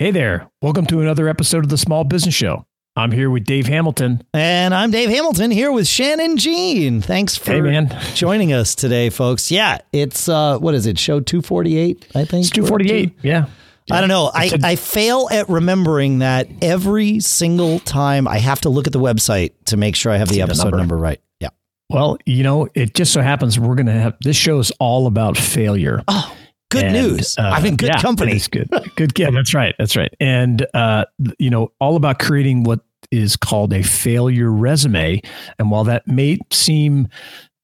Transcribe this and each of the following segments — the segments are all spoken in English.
Hey there. Welcome to another episode of the Small Business Show. I'm here with Dave Hamilton. And I'm Dave Hamilton here with Shannon Jean. Thanks for Hey, man. joining us today, folks. Yeah, it's uh what is it? Show 248, I think. It's 248. Yeah. I don't know. I, a- I fail at remembering that every single time I have to look at the website to make sure I have the the episode number. number. right. Yeah. Well, you know, it just so happens we're going to have this show is all about failure. Oh, good And, news. uh, I'm in good yeah, company. It's good. Good. Yeah, that's right. That's right. And, uh, you know, all about creating what is called a failure resume. And while that may seem,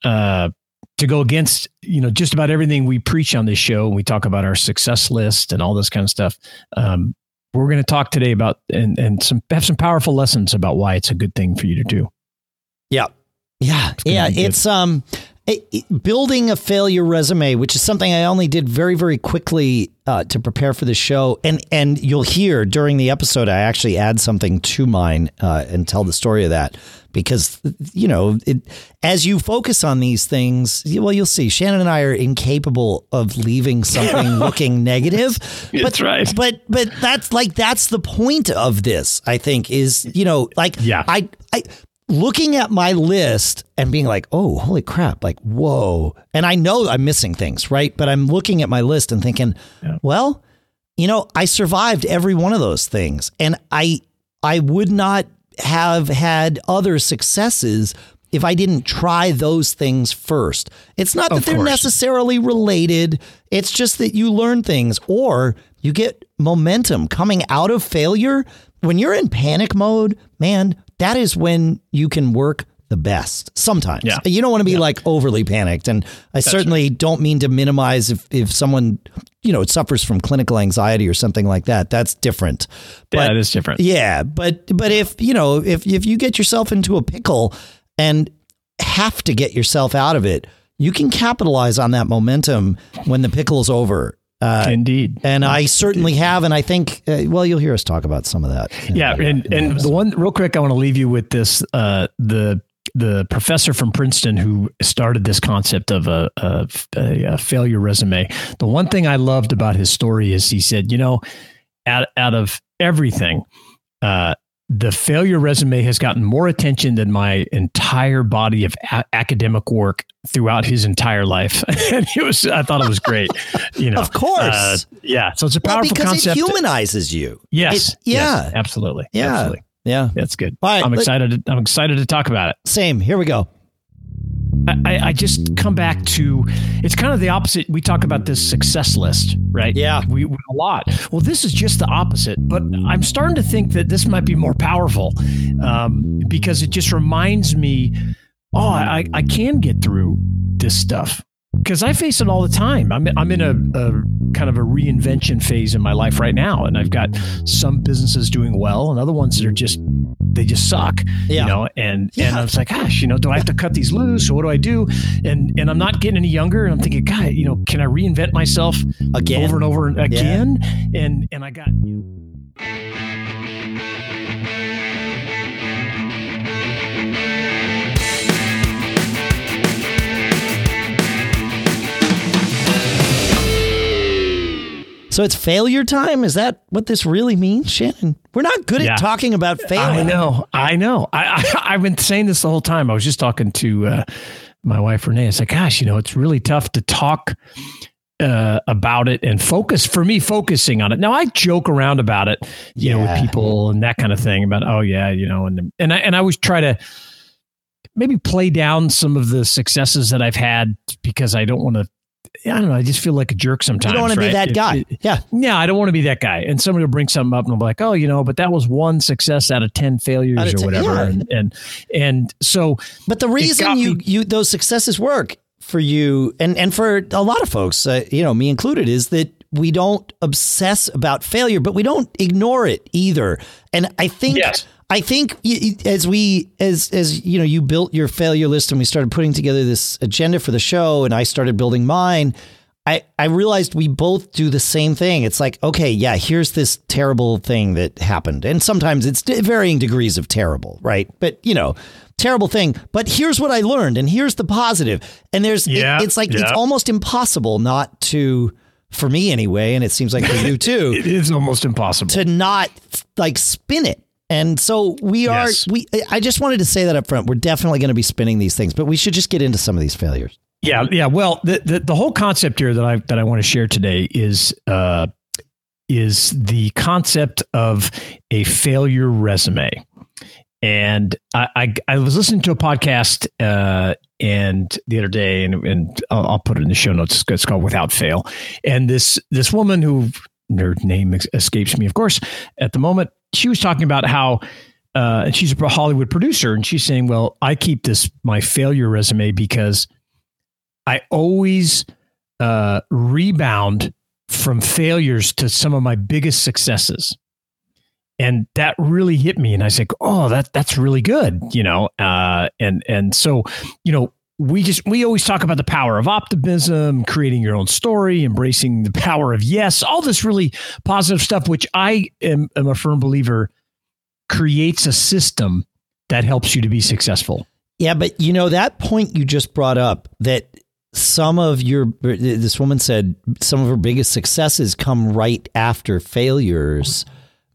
uh, to go against, you know, just about everything we preach on this show, we talk about our success list and all this kind of stuff. Um, we're going to talk today about and and some have some powerful lessons about why it's a good thing for you to do. Yeah. Yeah. gonna Yeah. be good. It's um it- it- building a failure resume, which is something I only did very, very quickly uh, to prepare for the show. And and you'll hear during the episode, I actually add something to mine uh, and tell the story of that because you know it, as you focus on these things, well, you'll see. Shannon and I are incapable of leaving something looking negative. That's right. But but that's like that's the point of this. I think is you know like Yeah. I I looking at my list and being like, oh, holy crap, like, whoa. And I know I'm missing things, right? But I'm looking at my list and thinking, Yeah. well, you know, I survived every one of those things. And I I would not have had other successes if I didn't try those things first. It's not that they're necessarily related. It's just that you learn things or you get momentum coming out of failure. When you're in panic mode, man, that is when you can work the best sometimes. Yeah. You don't want to be like overly panicked. And I certainly don't mean to minimize if, if someone, you know, suffers from clinical anxiety or something like that. That's different. yeah, But it is different. yeah, but but if you know if if you get yourself into a pickle and have to get yourself out of it, you can capitalize on that momentum when the pickle's over. Uh, Indeed. and I certainly have, and I think uh, well, you'll hear us talk about some of that. Yeah, and and the one real quick, I want to leave you with this. Uh, the the professor from Princeton who started this concept of a, a, a failure resume. The one thing I loved about his story is he said, you know, out out of everything, uh, the failure resume has gotten more attention than my entire body of a- academic work throughout his entire life. and it was, I thought it was great. You know, Of course. Uh, yeah. So it's a well, powerful because concept. it humanizes you. yes. It- yeah. yes, absolutely. Yeah. Absolutely. Yeah, That's good. All right, I'm excited. To, I'm excited to talk about it. same. Here we go. I, I just come back to it's kind of the opposite. We talk about this success list, right? Yeah. we, we a lot. Well, this is just the opposite. But I'm starting to think that this might be more powerful um, because it just reminds me, oh, I I can get through this stuff because I face it all the time. I'm I'm in a, a kind of a reinvention phase in my life right now, and I've got some businesses doing well, and other ones that are just they just suck. Yeah. You know, and and Yeah. I was like, gosh, you know, do I have to cut these loose, or what do I do? And and I'm not getting any younger, and I'm thinking, God, you know, can I reinvent myself Again. over and over again? And and I got. So it's failure time. Is that what this really means, Shannon? We're not good Yeah. at talking about failure. I know, I know. I, I I've been saying this the whole time. I was just talking to uh, my wife Renee. It's like, gosh, you know, it's really tough to talk uh, about it and focus. For me, focusing on it. Now, I joke around about it, you know, with people and that kind of thing. About oh yeah, you know, and and I and I always try to maybe play down some of the successes that I've had because I don't want to. I don't know. I just feel like a jerk sometimes. You don't want to be that guy. it- yeah. yeah, I don't want to be that guy. And somebody will bring something up and I'll be like, oh, you know, but that was one success out of 10 failures of or 10, whatever. yeah. And, and, and so, But the reason you me- you those successes work for you and and for a lot of folks, uh, you know, me included, is that we don't obsess about failure, but we don't ignore it either. And I think Yes. I think as we as as you know, you built your failure list and we started putting together this agenda for the show, and I started building mine. I, I realized we both do the same thing. It's like, okay, yeah, here's this terrible thing that happened. And sometimes it's varying degrees of terrible, right? But, you know, terrible thing. But here's what I learned, and here's the positive. And there's, it- Yeah, it's like, it's almost impossible not to for me anyway, and it seems like for you too. it is almost impossible to not like spin it. And so we are. Yes. We. I just wanted to say that up front. We're definitely going to be spinning these things, but we should just get into some of these failures. Yeah, yeah. Well, the the, the whole concept here that I that I want to share today is uh, is the concept of a failure resume. And I, I, I was listening to a podcast uh, and the other day, and, and I'll, I'll, put it in the show notes. It's called Without Fail. And this this woman who her name escapes me, of course, at the moment, she was talking about how uh, she's a Hollywood producer, and she's saying, "Well, I keep this my failure resume because I always uh, rebound from failures to some of my biggest successes. And that really hit me. And I said, Oh, that that's really good, you know. Uh, and and so, you know, we just we always talk about the power of optimism, creating your own story, embracing the power of yes, all this really positive stuff, which I am, am a firm believer creates a system that helps you to be successful. Yeah, but you know that point you just brought up that some of your this woman said some of her biggest successes come right after failures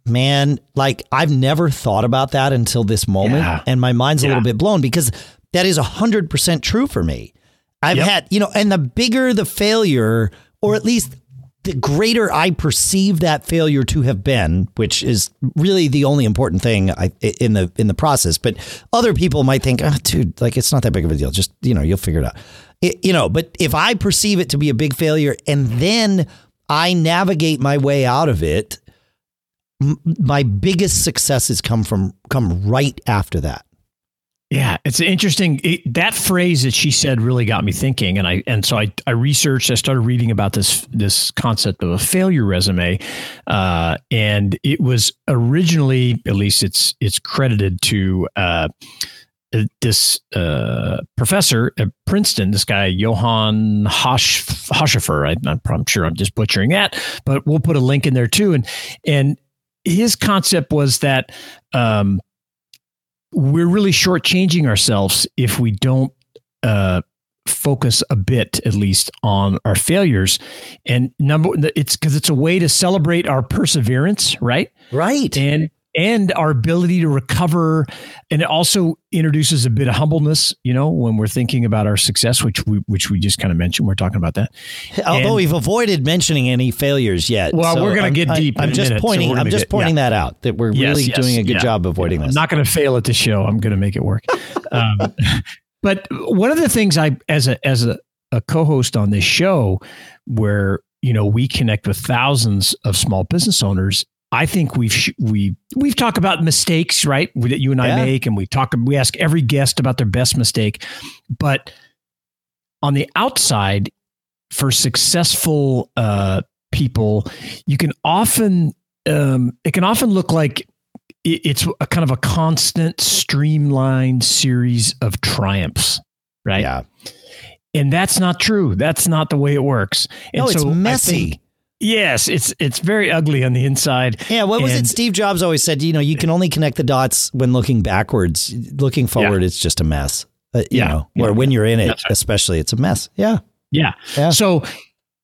man like i've never thought about that until this moment yeah. and my mind's a little bit blown because that is 100% true for me i've yep. had you know and the bigger the failure or at least the greater I perceive that failure to have been, which is really the only important thing I, in the in the process. But other people might think, oh, dude, like it's not that big of a deal. Just you know, you'll figure it out. It, you know, but if I perceive it to be a big failure and then I navigate my way out of it, m- my biggest successes come from come right after that. Yeah, it's interesting. It, that phrase that she said really got me thinking, and I and so I, I researched. I started reading about this this concept of a failure resume, uh, and it was originally, at least it's it's credited to uh, this uh, professor at Princeton, this guy Johann Hosch, Hoscheffer. I, am I'm sure I'm just butchering that, but we'll put a link in there too. And and his concept was that um, we're really shortchanging ourselves if we don't uh, focus a bit, at least, on our failures. And number, it's because it's a way to celebrate our perseverance, right? Right. And and our ability to recover and it also introduces a bit of humbleness you know when we're thinking about our success which we which we just kind of mentioned we're talking about that although and, we've avoided mentioning any failures yet well so we're going to get deep I, am just minute, pointing so i'm just get, pointing yeah. that out that we're yes, really yes, doing a good yeah. job avoiding yeah. this i'm not going to fail at the show i'm going to make it work um, but one of the things i as a as a, a co-host on this show where you know we connect with thousands of small business owners I think we've we we've talked about mistakes, right? That you and I yeah. make, and we talk. We ask every guest about their best mistake, but on the outside, for successful uh, people, you can often um, it can often look like it's a kind of a constant, streamlined series of triumphs, right? Yeah. And that's not true. That's not the way it works. And no, it's so messy. Yes, it's it's very ugly on the inside. Yeah, what was and, it? Steve Jobs always said, you know, you can only connect the dots when looking backwards. Looking forward, yeah. it's just a mess. Uh, you yeah, know, yeah, or when you're in it, right. especially, it's a mess. Yeah. yeah, yeah. So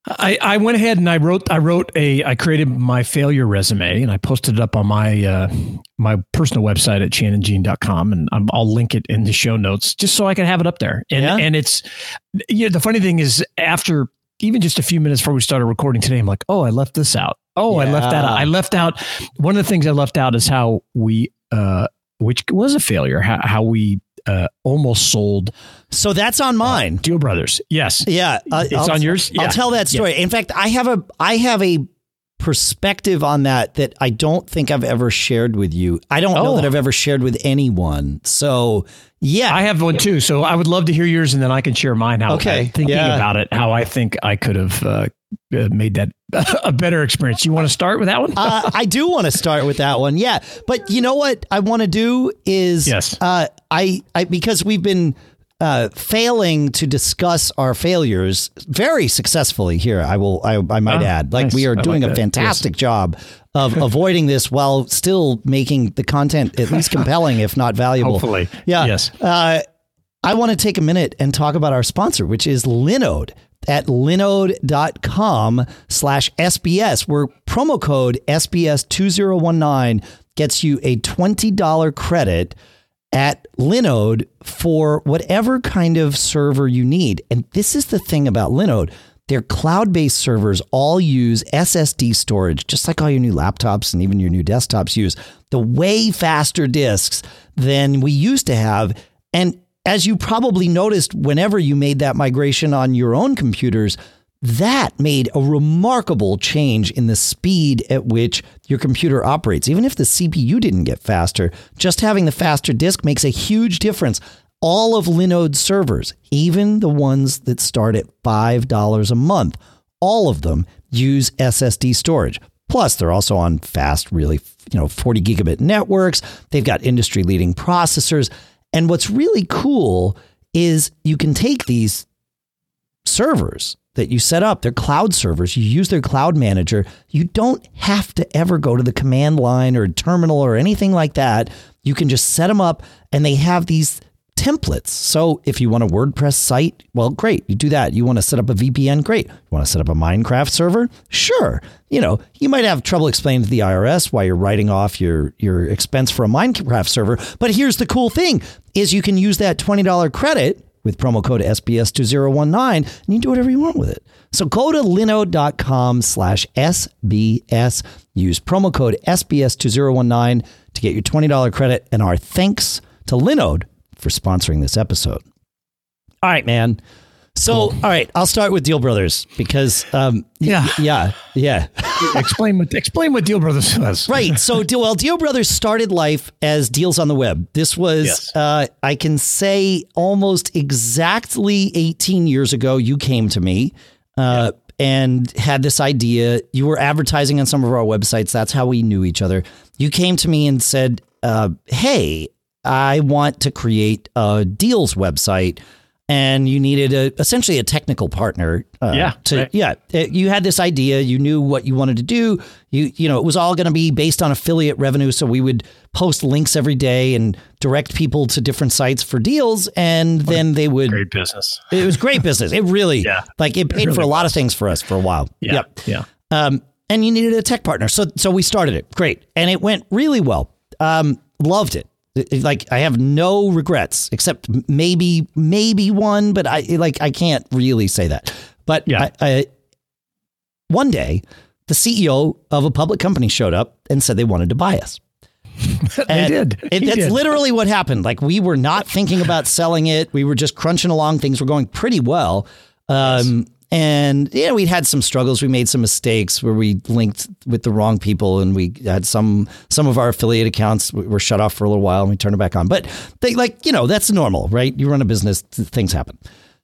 I, I went ahead and I wrote I wrote a I created my failure resume and I posted it up on my uh, my personal website at shannonjean.com and i will link it in the show notes just so I can have it up there. And yeah. and it's you know, the funny thing is after even just a few minutes before we started recording today, I'm like, oh, I left this out. Oh, yeah. I left that out. I left out one of the things I left out is how we, uh, which was a failure, how, how we uh, almost sold. So that's on mine. Uh, Deal Brothers. Yes. Yeah. Uh, it's I'll, on yours. Yeah. I'll tell that story. Yeah. In fact, I have a I have a perspective on that that I don't think I've ever shared with you. I don't oh. know that oh. I've ever shared with anyone. So yeah, I have one too. So I would love to hear yours, and then I can share mine. How okay, thinking yeah. about it, how I think I could have uh, uh made that a better experience. You want to start with that one? uh, I do want to start with that one. Yeah, but you know what I want to do is yes, uh, I, I because we've been uh, failing to discuss our failures very successfully here. I will, I, I might ah, add, like nice. we are doing like a fantastic yes. job of avoiding this while still making the content at least compelling, if not valuable. Hopefully, yeah. Yes. Uh, I want to take a minute and talk about our sponsor, which is Linode. at linode.com slash SBS, where promo code SBS2019 gets you a $20 credit at Linode for whatever kind of server you need. And this is the thing about Linode. Their cloud based servers all use SSD storage, just like all your new laptops and even your new desktops use, the way faster disks than we used to have. And as you probably noticed whenever you made that migration on your own computers, that made a remarkable change in the speed at which your computer operates. Even if the CPU didn't get faster, just having the faster disk makes a huge difference. All of Linode's servers, even the ones that start at $5 a month, all of them use SSD storage. Plus, they're also on fast, really, you know, 40 gigabit networks. They've got industry leading processors. And what's really cool is you can take these servers that you set up, they're cloud servers, you use their cloud manager. You don't have to ever go to the command line or terminal or anything like that. You can just set them up and they have these templates. So if you want a WordPress site, well, great, you do that. You want to set up a VPN, great. You want to set up a Minecraft server? Sure. You know, you might have trouble explaining to the IRS why you're writing off your your expense for a Minecraft server, but here's the cool thing is you can use that $20 credit with promo code SBS2019 and you can do whatever you want with it. So go to linode.com slash SBS. Use promo code SBS2019 to get your $20 credit and our thanks to Linode for sponsoring this episode. All right, man. So, all right, I'll start with Deal Brothers because, um, yeah, yeah, yeah. explain what explain what Deal Brothers was. right. So, well, Deal Brothers started life as Deals on the Web. This was, yes. uh, I can say, almost exactly 18 years ago. You came to me. Uh, yeah. And had this idea. You were advertising on some of our websites. That's how we knew each other. You came to me and said, uh, "Hey, I want to create a deals website and you needed a essentially a technical partner. Uh, yeah, to, right. yeah. Uh, you had this idea. You knew what you wanted to do. You you know it was all going to be based on affiliate revenue. So we would post links every day and direct people to different sites for deals, and what then they would great business. It was great business. It really yeah. like it paid it really for a lot was. of things for us for a while. Yeah, yep. yeah. Um, and you needed a tech partner, so so we started it. Great, and it went really well. Um, loved it like I have no regrets except maybe maybe one, but I like I can't really say that. But yeah. I, I, one day, the CEO of a public company showed up and said they wanted to buy us. they did. It, that's did. literally what happened. Like we were not thinking about selling it. We were just crunching along. Things were going pretty well. Um, yes. And yeah, we had some struggles. We made some mistakes where we linked with the wrong people, and we had some some of our affiliate accounts were shut off for a little while, and we turned it back on. But they like you know that's normal, right? You run a business, things happen.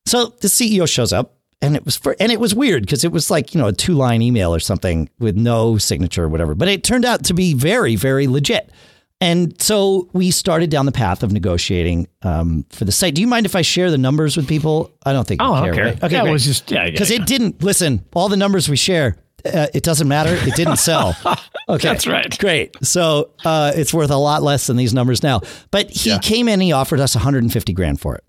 So the CEO shows up, and it was for and it was weird because it was like you know a two line email or something with no signature or whatever. But it turned out to be very very legit. And so we started down the path of negotiating um, for the site. Do you mind if I share the numbers with people? I don't think. Oh, I care. Right? Okay, yeah, it was just yeah, because yeah, yeah. it didn't listen. All the numbers we share, uh, it doesn't matter. It didn't sell. Okay, that's right. Great. So uh, it's worth a lot less than these numbers now. But he came in. He offered us 150 grand for it.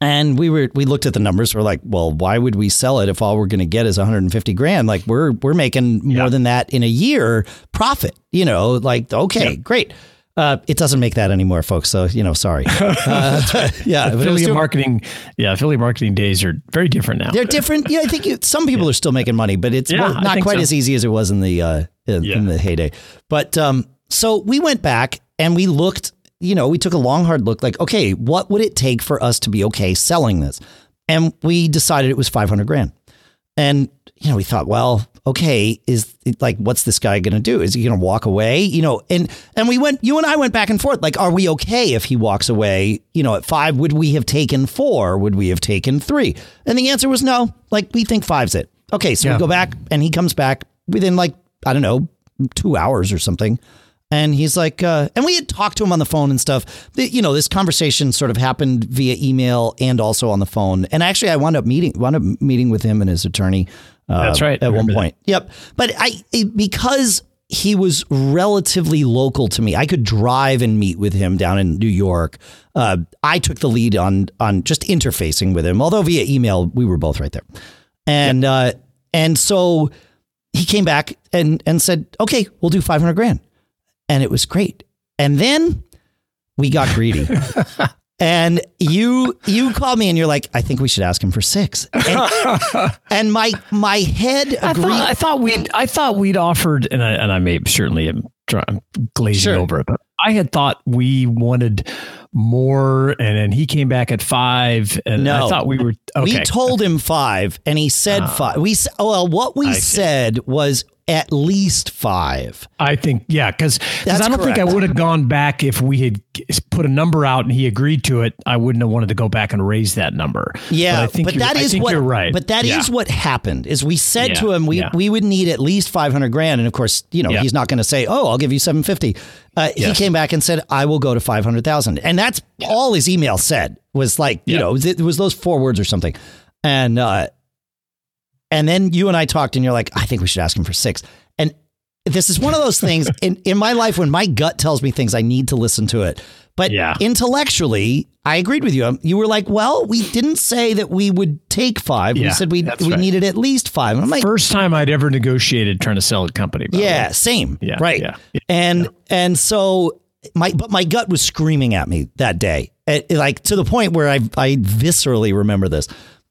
And we were we looked at the numbers. We're like, well, why would we sell it if all we're going to get is 150 grand? Like we're we're making more yeah. than that in a year profit. You know, like okay, yeah. great. Uh, it doesn't make that anymore, folks. So you know, sorry. Uh, yeah, affiliate marketing. Yeah, affiliate marketing days are very different now. They're different. Yeah, I think it, some people yeah. are still making money, but it's not quite so. as easy as it was in the uh, in, in, the heyday. But um, so we went back and we looked. You know, we took a long, hard look. Like, okay, what would it take for us to be okay selling this? And we decided it was five hundred grand. And you know, we thought, well, okay, is like, what's this guy going to do? Is he going to walk away? You know, and and we went, you and I went back and forth. Like, are we okay if he walks away? You know, at five, would we have taken four? Would we have taken three? And the answer was no. Like, we think five's it. Okay, so yeah. we go back, and he comes back within like I don't know, two hours or something. And he's like, uh, and we had talked to him on the phone and stuff. The, you know, this conversation sort of happened via email and also on the phone. And actually, I wound up meeting wound up meeting with him and his attorney uh, That's right. At one point. That. Yep. But I because he was relatively local to me. I could drive and meet with him down in New York. Uh, I took the lead on on just interfacing with him, although via email we were both right there. And yep. uh, and so he came back and and said, "Okay, we'll do 500 grand." And it was great. And then we got greedy. and you you called me and you're like, I think we should ask him for six. And, and my my head agreed. I thought, I thought we'd I thought we'd offered, and I and I may certainly am trying, glazing sure. over it, but I had thought we wanted more, and then he came back at five, and no, I thought we were. Okay. We told him five, and he said uh, five. We well, what we I said see. was at least five. I think, yeah, because I don't correct. think I would have gone back if we had put a number out and he agreed to it. I wouldn't have wanted to go back and raise that number. Yeah, but, but that is what you're right. But that yeah. is what happened. Is we said yeah, to him we yeah. we would need at least five hundred grand, and of course, you know, he's not going to say, "Oh, I'll give you seven fifty. Uh, yes. He came back and said, "I will go to five hundred thousand, and that's all his email said was like, you know, it was those four words or something, and. uh and then you and I talked, and you're like, I think we should ask him for six. And this is one of those things in, in my life when my gut tells me things, I need to listen to it. But yeah. intellectually, I agreed with you. You were like, "Well, we didn't say that we would take five. Yeah, we said we we right. needed at least five. And I'm like, first time I'd ever negotiated trying to sell a company. Yeah, same. Yeah, right. Yeah, yeah, and and so my but my gut was screaming at me that day, it, like to the point where I I viscerally remember this,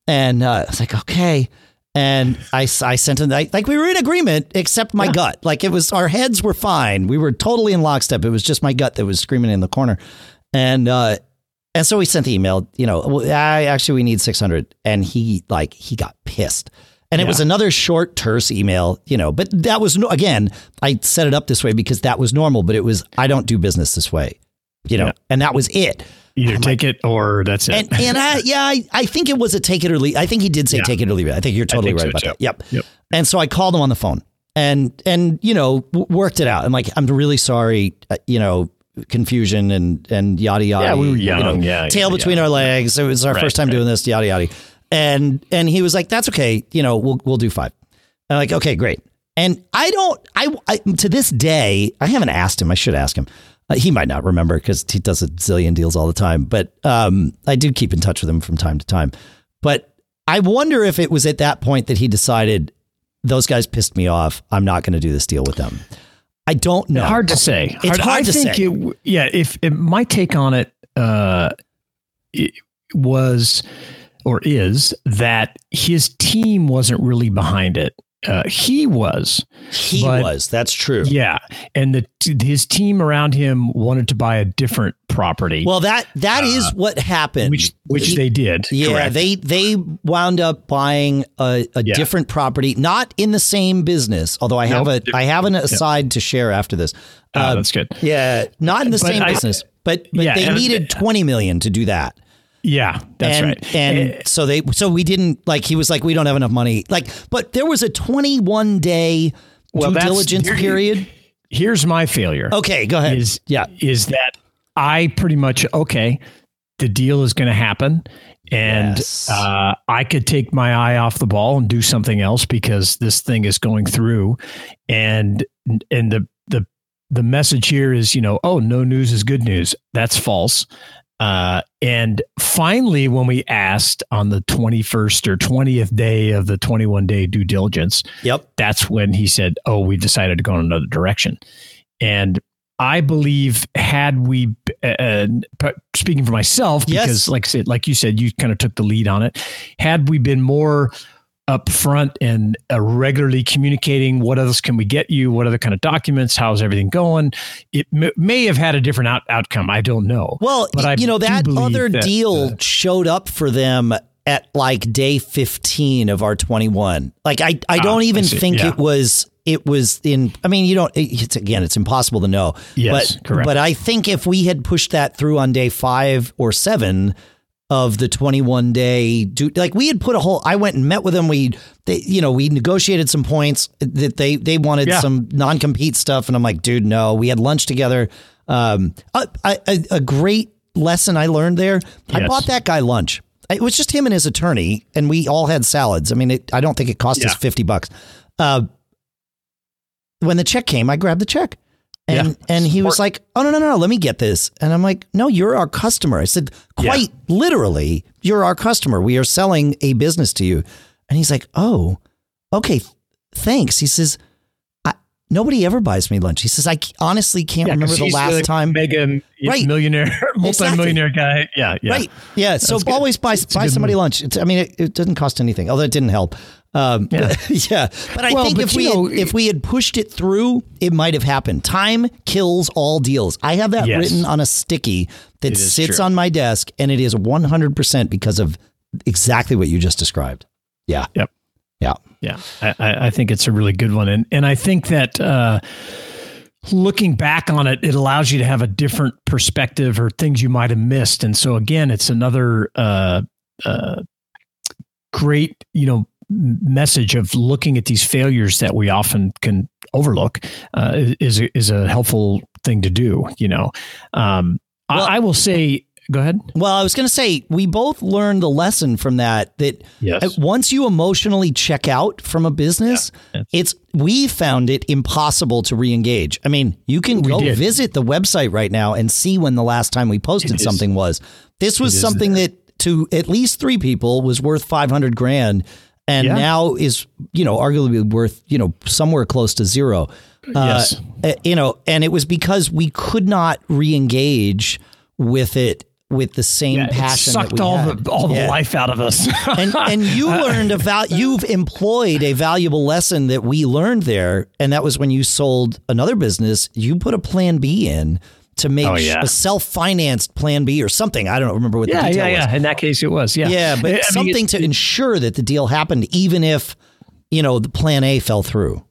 and uh, I was like, okay. And I, I sent him I, like we were in agreement, except my yeah. gut. Like it was our heads were fine. We were totally in lockstep. It was just my gut that was screaming in the corner. And uh, and so we sent the email. You know, well, I, actually we need six hundred. And he like he got pissed. And yeah. it was another short, terse email. You know, but that was no, again. I set it up this way because that was normal. But it was I don't do business this way. You know, yeah. and that was it. Either take it or that's it. And, and I, yeah, I, I think it was a take it or leave. I think he did say yeah. take it or leave it. I think you're totally right so about too. that. Yep. yep. And so I called him on the phone and and you know w- worked it out. I'm like, I'm really sorry. Uh, you know, confusion and and yada yada. Yeah, we were young. You know, yeah, tail yeah, between yeah. our legs. It was our right, first time right. doing this. Yada yada. And and he was like, that's okay. You know, we'll we'll do five. I'm like, okay, great. And I don't. I, I to this day, I haven't asked him. I should ask him. Uh, he might not remember because he does a zillion deals all the time, but um, I do keep in touch with him from time to time. But I wonder if it was at that point that he decided those guys pissed me off. I'm not going to do this deal with them. I don't know. Hard to say. It's hard, hard I to think say. It, yeah, if, if, my take on it, uh, it was or is that his team wasn't really behind it. Uh, he was. He but, was. That's true. Yeah, and the his team around him wanted to buy a different property. Well, that that uh, is what happened. Which which he, they did. Yeah, correct. they they wound up buying a, a yeah. different property, not in the same business. Although I have nope. a I have an aside yeah. to share after this. Uh, that's good. Yeah, not in the but same I, business, but but yeah, they needed twenty million to do that. Yeah, that's and, right. And uh, so they, so we didn't like. He was like, we don't have enough money. Like, but there was a 21 day well, due diligence here, period. Here's my failure. Okay, go ahead. Is yeah, is that I pretty much okay. The deal is going to happen, and yes. uh, I could take my eye off the ball and do something else because this thing is going through, and and the the the message here is, you know, oh, no news is good news. That's false. Uh, and finally, when we asked on the 21st or 20th day of the 21 day due diligence, yep, that's when he said, "Oh, we've decided to go in another direction." And I believe had we, uh, uh speaking for myself, because yes. like I said, like you said, you kind of took the lead on it. Had we been more up front and uh, regularly communicating what else can we get you? What other kind of documents? How's everything going? It m- may have had a different out- outcome. I don't know. Well but I you know that other that, deal uh, showed up for them at like day 15 of our 21 like i i don't ah, even I think yeah. it was it was in i mean you don't it's again it's impossible to know. Yes but correct. but i think if we had pushed that through on day 5 or 7 of the 21 day do like we had put a whole I went and met with them we they you know we negotiated some points that they they wanted yeah. some non-compete stuff and I'm like dude no we had lunch together um a, a, a great lesson I learned there yes. I bought that guy lunch it was just him and his attorney and we all had salads I mean it, I don't think it cost yeah. us 50 bucks uh when the check came, I grabbed the check. And Yeah. and he was like, "Oh no no no, no, let me get this." And I'm like, "No, you're our customer." I said, "Quite literally, you're our customer. We are selling a business to you." And he's like, "Oh, okay, thanks." He says, "Nobody ever buys me lunch." He says, "I honestly can't Yeah, remember the last time." mega Right. millionaire, multi-millionaire guy. Yeah, yeah. Right. Yeah. So That's good. always buy It's buy somebody move. lunch. It's, I mean, it, it doesn't cost anything, although it didn't help. Um, Yeah. yeah. But I Well, think but if we know- had, if we had pushed it through, it might have happened. Time kills all deals. I have that Yes. written on a sticky that sits true. on my desk, and it is one hundred percent because of exactly what you just described. Yeah. Yep. Yeah. Yeah, I, I I think it's a really good one, and and I think that uh, looking back on it, it allows you to have a different perspective or things you might have missed, and so again, it's another uh, uh, great you know m- message of looking at these failures that we often can overlook uh, is is a helpful thing to do. You know, um, Well- I, I will say, go ahead. Well, I was going to say we both learned the lesson from that. That Yes. once you emotionally check out from a business, Yeah, it's- we found it impossible to re-engage. I mean, you can We go did. visit the website right now and see when the last time we posted something was. This was something that to at least three people was worth five hundred grand, and Yeah. now is you know arguably worth you know somewhere close to zero. Yes. Uh, you know, and it was because we could not re-engage with it with the same Yeah, it passion. that sucked all had. the all the life out of us. and and you learned a val- you've employed a valuable lesson that we learned there, and that was when you sold another business. You put a plan B in to make Oh, yeah. a self-financed plan B or something. I don't remember what the yeah, detail yeah, was. yeah. In that case, it was. Yeah, Yeah, but I mean, something to ensure that the deal happened, even if you know the plan A fell through.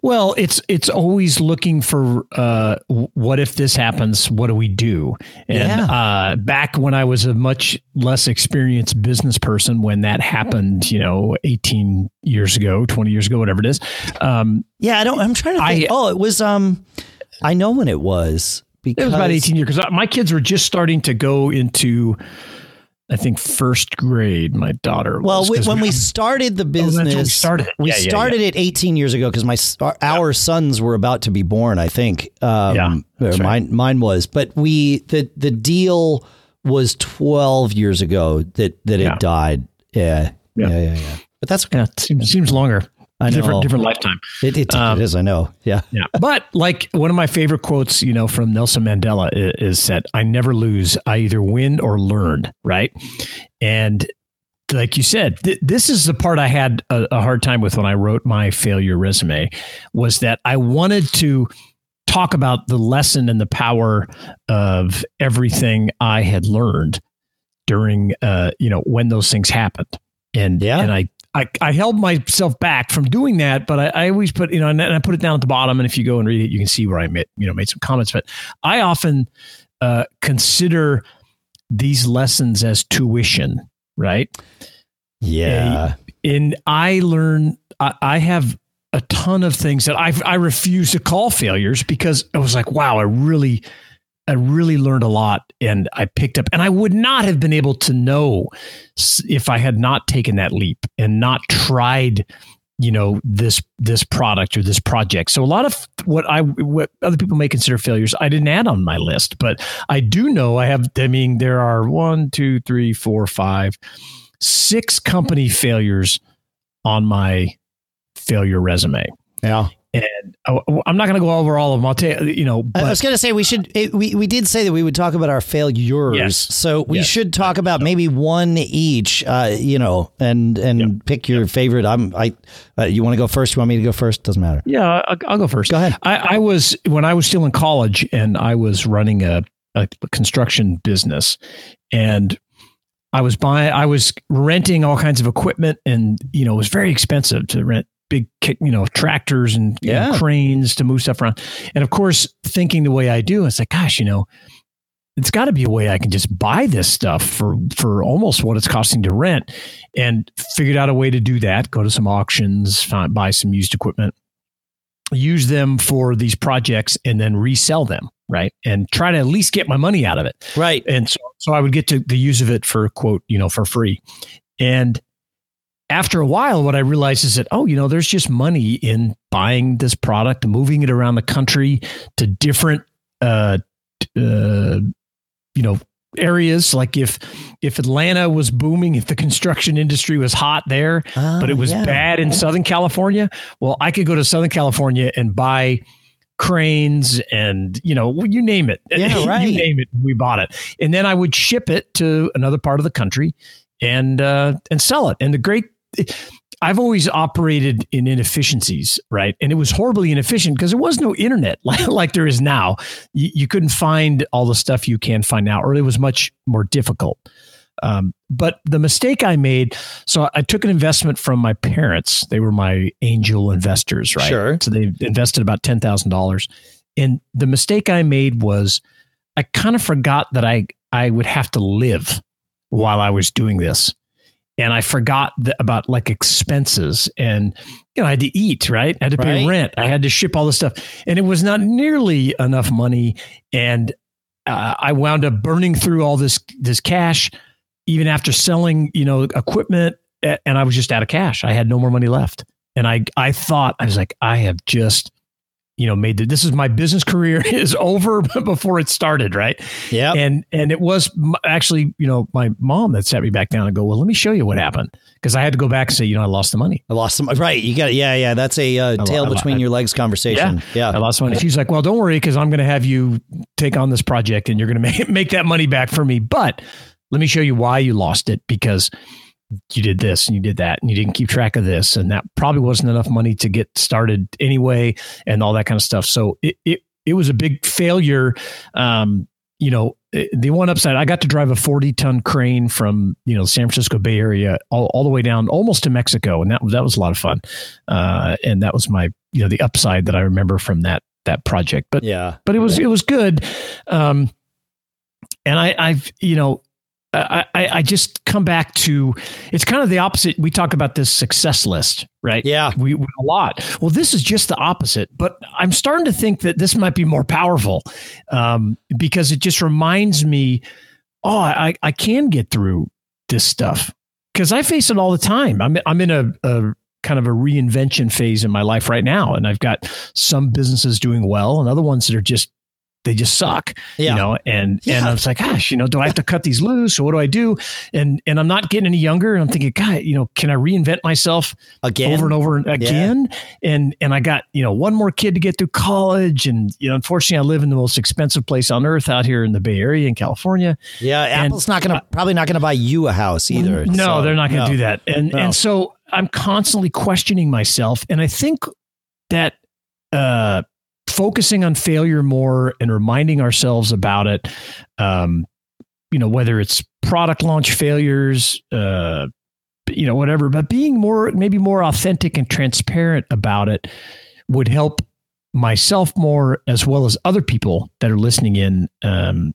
Well, it's it's always looking for uh, what if this happens? What do we do? And Yeah. uh, back when I was a much less experienced business person, when that happened, you know, eighteen years ago, twenty years ago, whatever it is, um, Yeah, I don't. I'm trying to think. I- oh, it was. Um, I know when it was because it was about eighteen years because my kids were just starting to go into, I think, first grade. My daughter. Well, was, we, when we we- started the Oh, business, when we started it. we Yeah, yeah, started it 18 years ago because my our, our sons were about to be born. I think. Um, Yeah, right. mine mine was, but we the the deal was 12 years ago that that Yeah. it died. Yeah, yeah, Yeah. yeah, yeah. But that's yeah, it seems, seems longer. I know. Different different lifetime. it, it, Um, it is. I know. Yeah. Yeah. But like one of my favorite quotes, you know, from Nelson Mandela is, is that I never lose. I either win or learn. Right. And like you said, th- this is the part I had a, a hard time with when I wrote my failure resume was that I wanted to talk about the lesson and the power of everything I had learned during, uh, you know, when those things happened. And, Yeah. and I, I, I held myself back from doing that, but I, I always put, you know, and, and I put it down at the bottom. And if you go and read it, you can see where I made, you know, made some comments. But I often uh, consider these lessons as tuition, right? Yeah. And I learn, I, I have a ton of things that I I refuse to call failures because I was like, wow, I really, I really learned a lot, and I picked up, and I would not have been able to know if I had not taken that leap and not tried you know this this product or this project so a lot of what i what other people may consider failures i didn't add on my list but i do know i have i mean there are one two three four five six company failures on my failure resume Yeah. and i'm not going to go over all of them i'll tell you you know I was going to say we should. It, we we did say that we would talk about our failures, Yes. so we Yes. should talk about maybe one each. Uh, you know, and and Yep. pick your favorite. I'm I. Uh, you want to go first? You want me to go first? Doesn't matter. Yeah, I'll, I'll go first. Go ahead. I, I was when I was still in college, and I was running a, a construction business, and I was buying, I was renting all kinds of equipment, and you know, it was very expensive to rent big, you know, tractors and you know, cranes to move stuff around. And of course, thinking the way I do, it's like, gosh, you know, it's got to be a way I can just buy this stuff for for almost what it's costing to rent, and figured out a way to do that. Go to some auctions, find, buy some used equipment, use them for these projects, and then resell them, right? And try to at least get my money out of it. Right. And so, so I would get to the use of it for quote, you know, for free. And after a while, what I realized is that, oh, you know, there's just money in buying this product, moving it around the country to different, uh, uh, you know, areas. Like if if Atlanta was booming, if the construction industry was hot there, oh, but it was yeah. bad in Southern California, well, I could go to Southern California and buy cranes and you know you name it. Yeah right. you name it we bought it. And then i would ship it to another part of the country and uh and sell it. And the great I've always operated in inefficiencies, right? And it was horribly inefficient because there was no internet like, like there is now. You, you, couldn't find all the stuff you can find now, or it was much more difficult. Um, but the mistake I made, so I took an investment from my parents. They were my angel investors, right? Sure. So they invested about ten thousand dollars, and the mistake I made was I kind of forgot that I I would have to live while I was doing this and I forgot the, about like expenses and you know I had to eat right? I had to pay right. rent. I had to ship all this stuff. And it was not nearly enough money. And uh, I wound up burning through all this this cash even after selling you know equipment and I was just out of cash. I had no more money left. And I I thought I was like I have just you know made the, this is my business career is over before it started right? Yeah and and it was actually you know my mom that sat me back down and go well let me show you what happened. Because i had to go back and say you know i lost the money. I lost some right you got it yeah yeah that's a uh, tail I, between I, your legs conversation. Yeah, yeah. I lost money. She's like well don't worry because i'm going to have you take on this project and you're going to make make that money back for me but let me show you why you lost it because you did this and you did that and you didn't keep track of this. And that probably wasn't enough money to get started anyway and all that kind of stuff. So it it, it was a big failure. Um, you know eh, the one upside i got to drive a 40 ton crane from you know san francisco bay area all, all the way down almost to mexico. And that, that was a lot of fun. Uh, and that was my you know the upside that i remember from that that project. But yeah. but it was it was good. Um, and I, I've you know I, I just come back to it's kind of the opposite. We talk about this success list, right? Yeah, we, we, a lot. Well, this is just the opposite, but I'm starting to think that this might be more powerful um, because it just reminds me, oh, I I can get through this stuff because I face it all the time. I'm I'm in a, a kind of a reinvention phase in my life right now, and I've got some businesses doing well and other ones that are just they just suck. Yeah. You know, and yeah. and I was like, gosh, you know, do I have to cut these loose or what do I do? And and I'm not getting any younger. And I'm thinking, God, you know, can I reinvent myself again over and over again? Yeah. And and I got, you know, one more kid to get through college. And you know, unfortunately I live in the most expensive place on earth out here in the Bay Area in California. Yeah, and, Apple's not gonna probably not gonna buy you a house either. No, so, they're not gonna no. do that. And no. and so I'm constantly questioning myself. And I think that uh focusing on failure more and reminding ourselves about it um, you know whether it's product launch failures uh, you know whatever but being more maybe more authentic and transparent about it would help myself more as well as other people that are listening in um,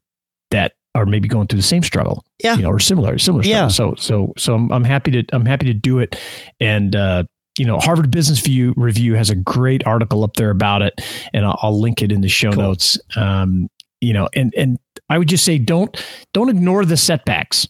that are maybe going through the same struggle yeah. you know or similar similar struggle. yeah so so so I'm, I'm happy to i'm happy to do it. And uh you know, Harvard Business View Review has a great article up there about it, and I'll, I'll link it in the show cool. notes. Um, you know, and and I would just say don't don't ignore the setbacks.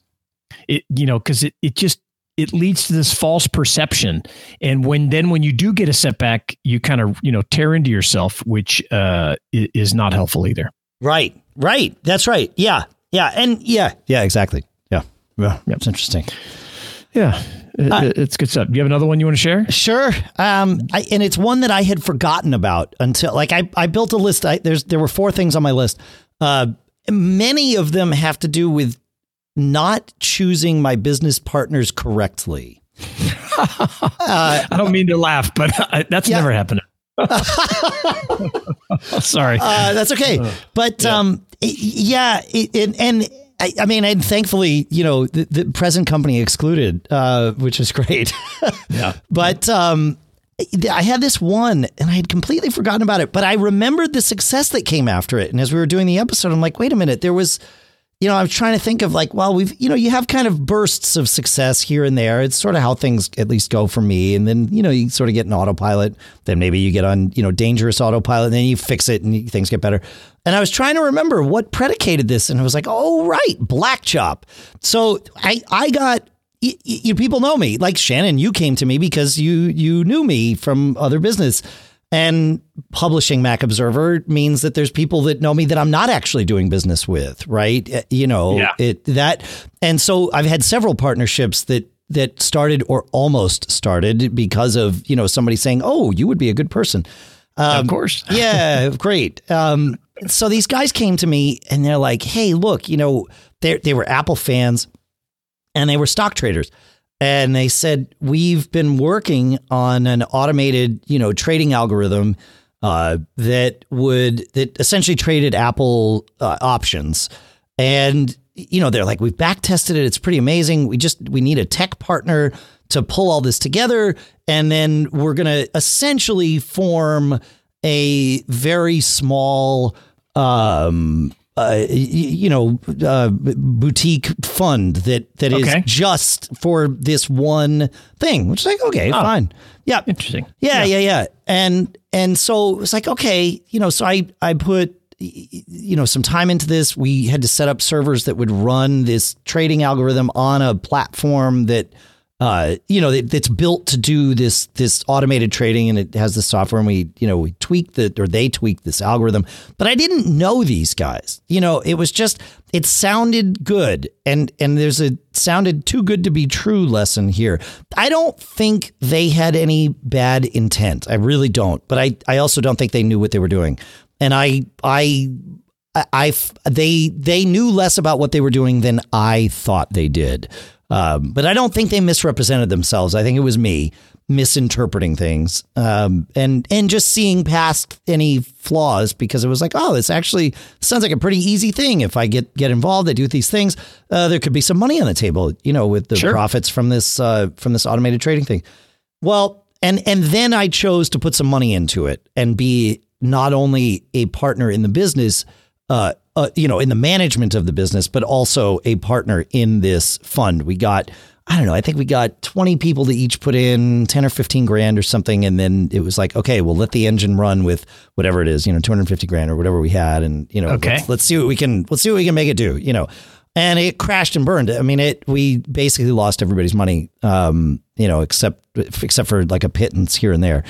It you know because it it just it leads to this false perception, and when then when you do get a setback, you kind of you know tear into yourself, which uh, is not helpful either. Right, right, that's right. Yeah, yeah, and yeah, yeah, exactly. Yeah, yeah, it's interesting. Yeah, it, uh, it's good stuff. Do you have another one you want to share? Sure. Um, I, and it's one that I had forgotten about until like I, I built a list. I, there's there were four things on my list. Uh, many of them have to do with not choosing my business partners correctly. uh, I don't mean to laugh, but I, that's yeah. never happened. Sorry. Uh, that's okay. Uh, but yeah. um, yeah, it, it, and I, I, mean, and thankfully, you know, the, the present company excluded, uh, which is great. yeah. But um, I had this one and I had completely forgotten about it, but I remembered the success that came after it. And as we were doing the episode, I'm like, wait a minute, there was you know, I was trying to think of like, well, we've, you know, you have kind of bursts of success here and there. It's sort of how things at least go for me. And then, you know, you sort of get an autopilot. Then maybe you get on, you know, dangerous autopilot. And then you fix it and things get better. And I was trying to remember what predicated this. And I was like, oh, right, Black Chop. So I, I got you, y- people know me. Like Shannon, you came to me because you you knew me from other business. And publishing Mac Observer means that there's people that know me that I'm not actually doing business with, right? Uh, You know, Yeah. it that and so I've had several partnerships that that started or almost started because of, you know, somebody saying, "Oh, you would be a good person." of course. yeah, great. Um, so these guys came to me and they're like, "Hey, look, you know, they they were Apple fans and they were stock traders." And they said, "We've been working on an automated, you know, trading algorithm uh, that would that essentially traded Apple uh, options." And you know, they're like, "We've back tested it. It's pretty amazing. We just we need a tech partner to pull all this together, and then we're gonna essentially form a very small." Um, uh, you know, uh, boutique fund that that is Okay. just for this one thing, which is like, okay, fine, yeah, Interesting. yeah, yeah, yeah, and and so it's like, okay, you know, so I I put you know some time into this. We had to set up servers that would run this trading algorithm on a platform that. Uh, you know, that, that's built to do this this automated trading, and it has the software. And we, you know, we tweaked the or they tweak this algorithm. But I didn't know these guys. You know, it was just it sounded good, and and there's a sounded too good to be true lesson here. I don't think they had any bad intent. I really don't. But I I also don't think they knew what they were doing. And I I, I they they knew less about what they were doing than I thought they did. Um, but I don't think they misrepresented themselves. I think it was me misinterpreting things um, and and just seeing past any flaws because it was like, oh, this actually sounds like a pretty easy thing. If I get get involved, I do these things. Uh, there could be some money on the table, you know, with the Sure. profits from this uh, from this automated trading thing. Well, and and then I chose to put some money into it and be not only a partner in the business, uh, uh, you know, in the management of the business, but also a partner in this fund. We got, I don't know, I think we got 20 people to each put in 10 or 15 grand or something. And then it was like, okay, we'll let the engine run with whatever it is, you know, 250 grand or whatever we had. And, you know, Okay. let's, let's see what we can, let's see what we can make it do, you know. And it crashed and burned. I mean, it, we basically lost everybody's money, um, you know, except, except for like a pittance here and there.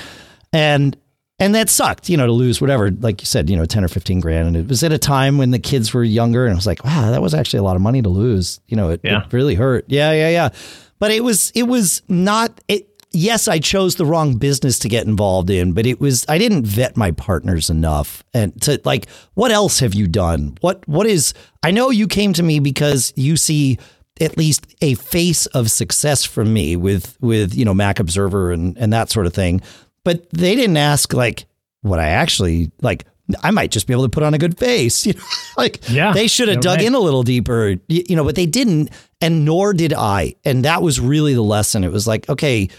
And, and that sucked, you know, to lose whatever, like you said, you know, 10 or 15 grand. And it was at a time when the kids were younger. And I was like, wow, that was actually a lot of money to lose. You know, it, Yeah. it really hurt. Yeah, yeah, yeah. But it was, it was not, it, yes, I chose the wrong business to get involved in, but it was, I didn't vet my partners enough. And to like, what else have you done? What, what is, I know you came to me because you see, at least a face of success from me with with you know Mac Observer and and that sort of thing. But they didn't ask like what I actually like. I might just be able to put on a good face, you know. like Yeah, they should have dug right. in a little deeper, you, know. But they didn't, and nor did I. And that was really the lesson. It was like, okay,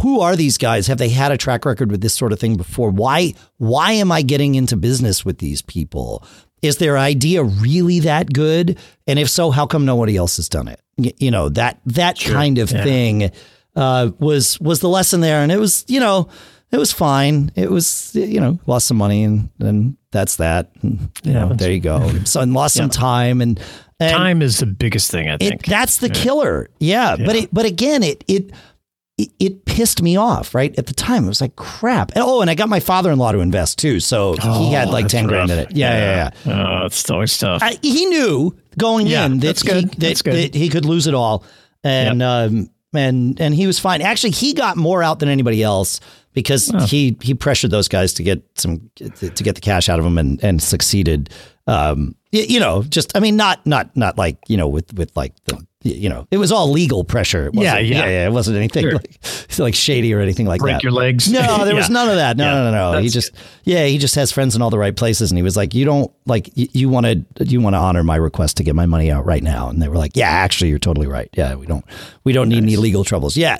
who are these guys? Have they had a track record with this sort of thing before? Why why am I getting into business with these people? Is their idea really that good? And if so, how come nobody else has done it? You know that that kind of Yeah. thing uh, was was the lesson there, and it was you know it was fine. It was you know lost some money, and and that's that. And, you know, there you go. So and lost some time, and, and Time is the biggest thing, I it, think. that's the killer. Yeah, but it, but again, it, it it it pissed me off. Right at the time, it was like crap. Oh, and I got my father-in-law to invest too, so he had like Oh, ten grand in it. Yeah, yeah, yeah. Oh, it's always tough. I, he knew going Yeah, in that, that's good. He, that, That's good. that he could lose it all, and um, and and he was fine. Actually, he got more out than anybody else because he he pressured those guys to get some to, get the cash out of them and and succeeded. Um, y- you know, just I mean, not not not like you know with with like the you know it was all legal pressure. It Yeah, wasn't- yeah. yeah, It wasn't anything Sure. like like shady or anything like Break that. Break your legs. No, there was none of that. No, Yeah, no, no, no. He just, yeah, he just has friends in all the right places, and he was like, "You don't like you, you want to you want to honor my request to get my money out right now." And they were like, "Yeah, actually, you're totally right. Yeah, we don't we don't need any legal troubles. Yeah."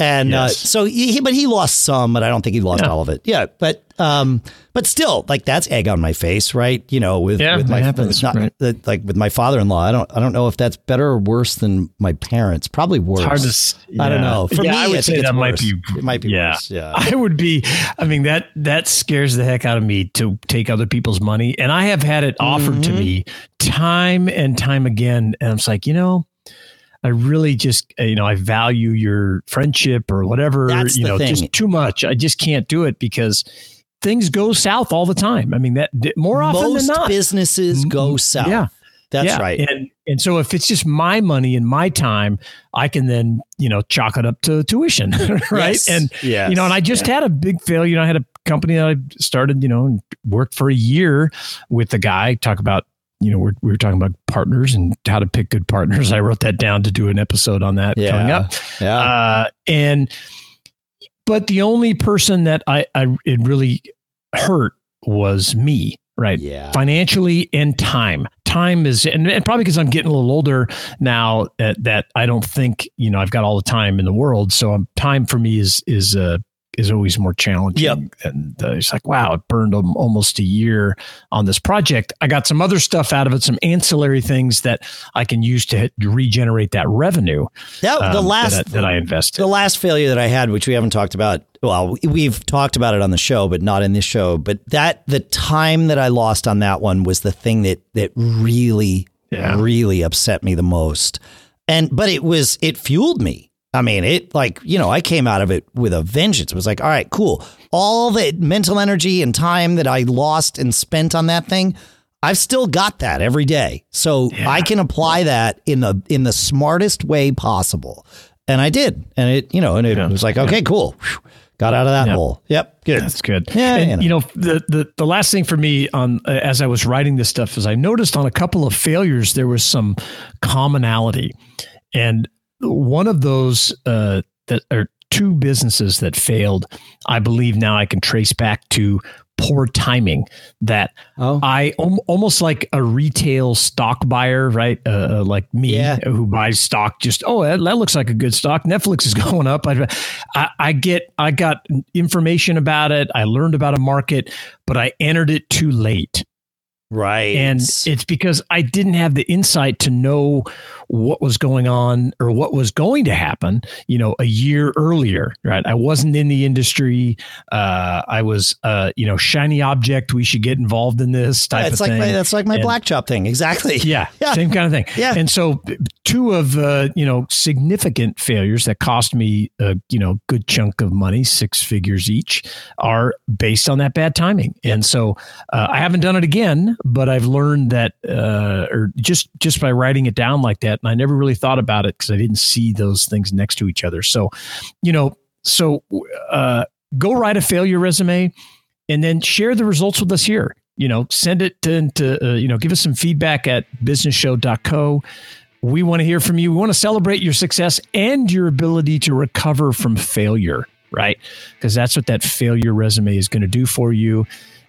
And uh, so, he, but he lost some, but I don't think he lost Yeah. all of it. Yeah, but um, but still, like that's egg on my face, right? You know, with Yeah, with my happens, not, right. the- like with my father-in-law, I don't I don't know if that's better or worse than my parents. Probably worse. It's hard to. s- I don't know. For yeah, me, I would I say that might be. It might be yeah. worse, yeah. I would be. I mean that that scares the heck out of me to take other people's money, and I have had it offered to Mhm. me time and time again, and I'm just like, you know, I really just, uh, you know, I value your friendship or whatever, That's you know, thing. just too much. I just can't do it because things go south all the time. I mean, that more often Most than not. businesses go mm-hmm. south. Yeah. That's yeah. right. And and so if it's just my money and my time, I can then, you know, chalk it up to tuition. right. Yes. And Yes. you know, and I just had a big failure. You know, I had a company that I started, you know, and worked for a year with the guy, talk about you know, we're, we were talking about partners and how to pick good partners. I wrote that down to do an episode on that Yeah. coming up. yeah. Uh, and, but the only person that I, I, it really hurt was me, right? yeah. Financially and time. Time is, and, and probably because I'm getting a little older now that, that I don't think, you know, I've got all the time in the world. So um, time for me is, is, uh, is always more challenging. Yep. And uh, it's like, wow, it burned almost a year on this project. I got some other stuff out of it, some ancillary things that I can use to hit- regenerate that revenue That, the um, last that, I, that I invested. The last failure that I had, which we haven't talked about, well, we've talked about it on the show, but not in this show. But that the time that I lost on that one was the thing that that really, Yeah. really upset me the most. And but it was it fueled me. I mean, it like you know, I came out of it with a vengeance. It was like, all right, cool. All the mental energy and time that I lost and spent on that thing. I've still got that every day. So Yeah. I can apply that in the in the smartest way possible. And I did. And it, you know, and it Yeah. was like, okay, cool. Got out of that Yeah. hole. Yep. Good. That's good. Yeah, and, you you know, the, the the last thing for me on uh, as I was writing this stuff is I noticed on a couple of failures there was some commonality, and one of those uh, that are two businesses that failed. I believe now I can trace back to poor timing. That oh. I om- almost like a retail stock buyer, right? Uh, like me, Yeah. who buys stock. Just oh, that, that looks like a good stock. Netflix is going up. I, I, I get, I got information about it. I learned about a market, but I entered it too late, right. and it's because I didn't have the insight to know what was going on or what was going to happen. You know, a year earlier, right? I wasn't in the industry. Uh, I was, uh, you know, shiny object. We should get involved in this type it's of like thing. my, that's like my And- black chop thing. Exactly. Yeah, Yeah. same kind of thing. Yeah. And so two of uh, you know significant failures that cost me a you know good chunk of money, six figures each, are based on that bad timing. And so uh, I haven't done it again, but I've learned that uh, or just just by writing it down like that, and I never really thought about it because I didn't see those things next to each other. So, you know, so uh, go write a failure resume and then share the results with us here. You know, send it to, to uh, you know, give us some feedback at businessshow.co. We want to hear from you. We want to celebrate your success and your ability to recover from failure, right? Because that's what that failure resume is going to do for you.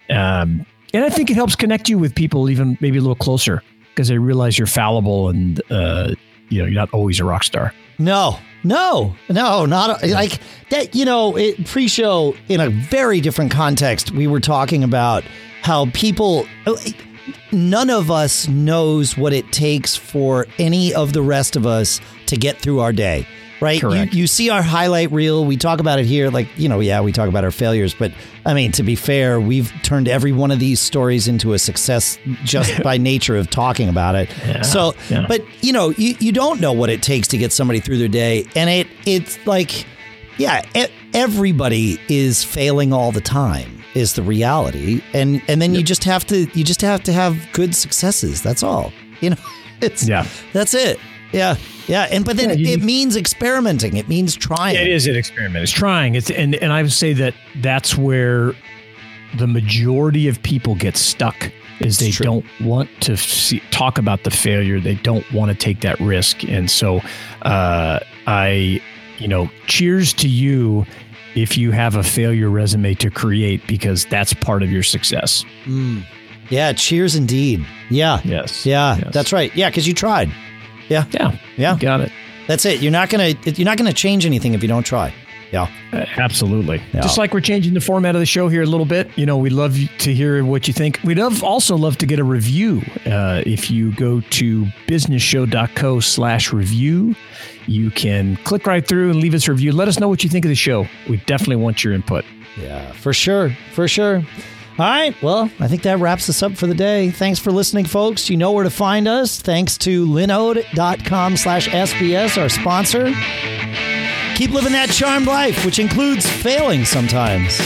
Um, and I think it helps connect you with people even maybe a little closer because they realize you're fallible and, uh, you know, you're not always a rock star. No, no, no, not like that. You know, it, pre-show in a very different context, we were talking about how people. None of us knows what it takes for any of the rest of us to get through our day, right? Correct. You, you see our highlight reel. We talk about it here, like you know, yeah, we talk about our failures, but I mean, to be fair, we've turned every one of these stories into a success just by nature of talking about it. Yeah, so, yeah. but you know, you, you don't know what it takes to get somebody through their day, and it it's like, yeah, everybody is failing all the time is the reality, and and then you just have to you just have to have good successes. That's all. You know, it's Yeah. that's it. Yeah, yeah, and but then Yeah, you- it means experimenting. It means trying. It is an experiment. It's trying. It's and and I would say that that's where the majority of people get stuck is they don't want to see, talk about the failure. They don't want to take that risk. And so uh, I, you know, cheers to you if you have a failure resume to create because that's part of your success. Mm. Yeah, cheers indeed. Yeah, Yes. yeah, Yes. that's right. Yeah, because you tried. Yeah. Yeah, Yeah. Got it. that's it. You're not gonna you're not gonna change anything if you don't try. Yeah. Uh, Absolutely. Yeah. Just like we're changing the format of the show here a little bit. You know, we'd love to hear what you think. We'd love, also love to get a review. Uh, if you go to businessshow.co slash review, you can click right through and leave us a review. Let us know what you think of the show. We definitely want your input. Yeah, for sure, for sure. All right. Well, I think that wraps us up for the day. Thanks for listening, folks. You know where to find us. Thanks to linode.com slash SBS, our sponsor. Keep living that charmed life, which includes failing sometimes.